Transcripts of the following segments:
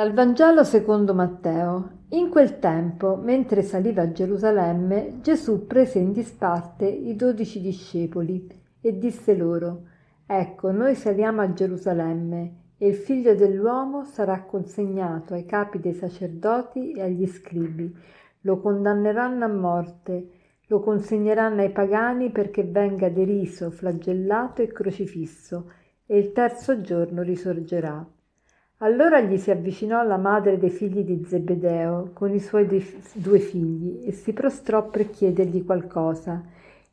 Dal Vangelo secondo Matteo. In quel tempo, mentre saliva a Gerusalemme, Gesù prese in disparte i dodici discepoli e disse loro, Ecco, noi saliamo a Gerusalemme e il figlio dell'uomo sarà consegnato ai capi dei sacerdoti e agli scribi. Lo condanneranno a morte, lo consegneranno ai pagani perché venga deriso, flagellato e crocifisso, e il terzo giorno risorgerà. Allora gli si avvicinò la madre dei figli di Zebedeo con i suoi due figli e si prostrò per chiedergli qualcosa.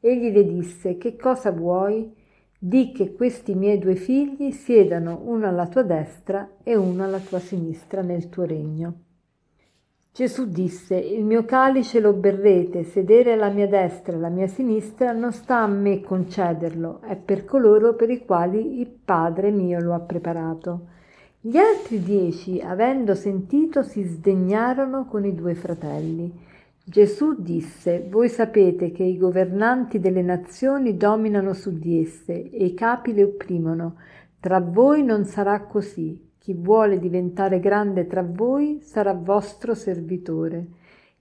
Egli le disse: Che cosa vuoi? Di che questi miei due figli siedano uno alla tua destra e uno alla tua sinistra nel tuo regno. Gesù disse, il mio calice lo berrete, sedere alla mia destra e alla mia sinistra non sta a me concederlo, è per coloro per i quali il Padre mio lo ha preparato. Gli altri dieci, avendo sentito, si sdegnarono con i due fratelli. Gesù disse, voi sapete che i governanti delle nazioni dominano su di esse e i capi le opprimono. Tra voi non sarà così. Chi vuole diventare grande tra voi sarà vostro servitore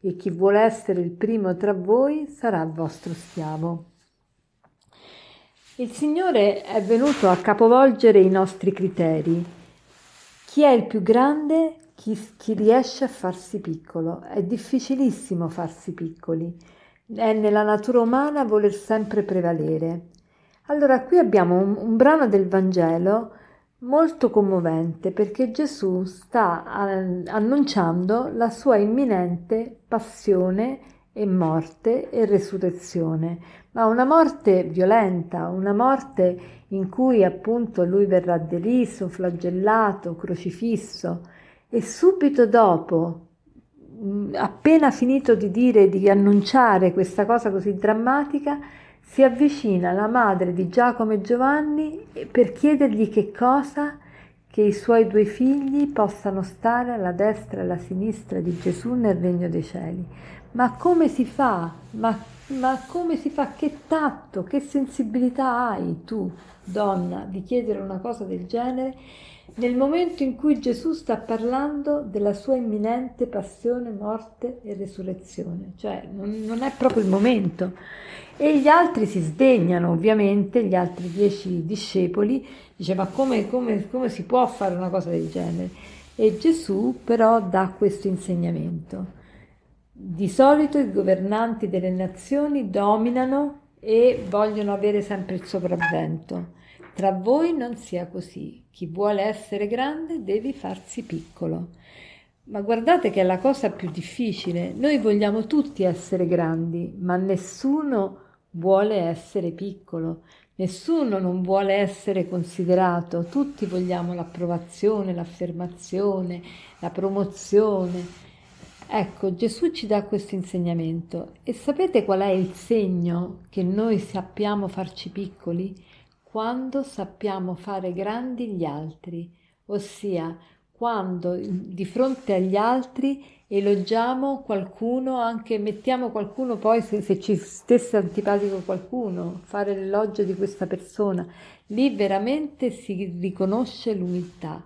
e chi vuole essere il primo tra voi sarà vostro schiavo. Il Signore è venuto a capovolgere i nostri criteri chi è il più grande? Chi, chi, riesce a farsi piccolo. È difficilissimo farsi piccoli. È nella natura umana voler sempre prevalere. Allora qui abbiamo un, un brano del Vangelo molto commovente perché Gesù sta annunciando la sua imminente passione e morte e resurrezione, ma una morte violenta, una morte in cui appunto lui verrà deriso, flagellato, crocifisso e subito dopo, appena finito di dire, di annunciare questa cosa così drammatica, si avvicina la madre di Giacomo e Giovanni per chiedergli che cosa? Che i suoi due figli possano stare alla destra e alla sinistra di Gesù nel regno dei cieli. Ma come si fa? Ma, ma come si fa? Che tatto, che sensibilità hai tu donna di chiedere una cosa del genere nel momento in cui Gesù sta parlando della sua imminente passione, morte e resurrezione, cioè non, non è proprio il momento. E gli altri si sdegnano, ovviamente, gli altri dieci discepoli, dice ma come, come, come si può fare una cosa del genere? E Gesù però dà questo insegnamento. Di solito i governanti delle nazioni dominano e vogliono avere sempre il sopravvento. Tra voi non sia così. Chi vuole essere grande deve farsi piccolo. Ma guardate che è la cosa più difficile. Noi vogliamo tutti essere grandi, ma nessuno vuole essere piccolo. Nessuno non vuole essere considerato, tutti vogliamo l'approvazione, l'affermazione, la promozione. Ecco, Gesù ci dà questo insegnamento e sapete qual è il segno che noi sappiamo farci piccoli? Quando sappiamo fare grandi gli altri, ossia quando di fronte agli altri elogiamo qualcuno, anche mettiamo qualcuno poi se, se ci stesse antipatico qualcuno, fare l'elogio di questa persona, lì veramente si riconosce l'umiltà.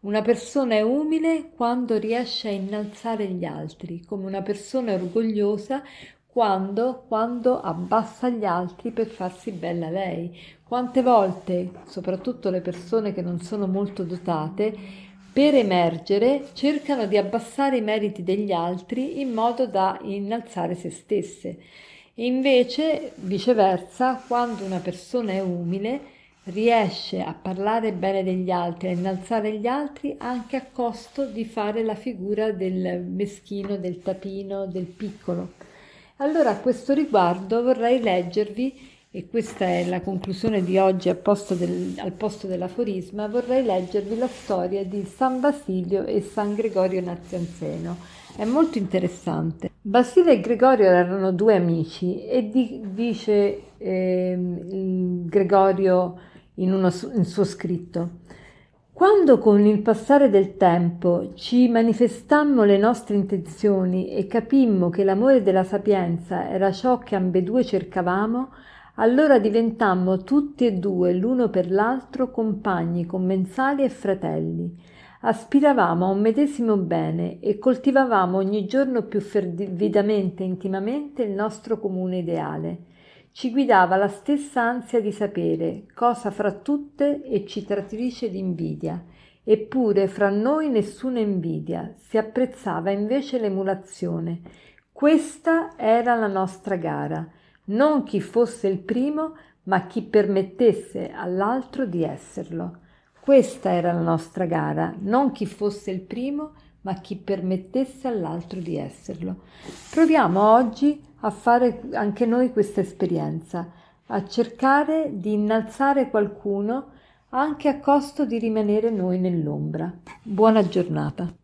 Una persona è umile quando riesce a innalzare gli altri, come una persona orgogliosa quando, quando abbassa gli altri per farsi bella lei. Quante volte, soprattutto le persone che non sono molto dotate, per emergere cercano di abbassare i meriti degli altri in modo da innalzare se stesse. E invece, viceversa, quando una persona è umile, riesce a parlare bene degli altri, a innalzare gli altri anche a costo di fare la figura del meschino, del tapino, del piccolo. Allora a questo riguardo vorrei leggervi, e questa è la conclusione di oggi al posto, del, al posto dell'aforisma, vorrei leggervi la storia di San Basilio e San Gregorio Nazianzeno. È molto interessante. Basilio e Gregorio erano due amici e di, dice eh, Gregorio in, uno, in suo scritto. Quando con il passare del tempo ci manifestammo le nostre intenzioni e capimmo che l'amore della sapienza era ciò che ambedue cercavamo, allora diventammo tutti e due l'uno per l'altro compagni, commensali e fratelli. Aspiravamo a un medesimo bene e coltivavamo ogni giorno più fervidamente e intimamente il nostro comune ideale. Ci guidava la stessa ansia di sapere, cosa fra tutte eccitatrice di invidia. Eppure fra noi nessuna invidia, si apprezzava invece l'emulazione. Questa era la nostra gara, non chi fosse il primo, ma chi permettesse all'altro di esserlo. Questa era la nostra gara, non chi fosse il primo, ma chi permettesse all'altro di esserlo. Proviamo oggi a fare anche noi questa esperienza, a cercare di innalzare qualcuno anche a costo di rimanere noi nell'ombra. Buona giornata.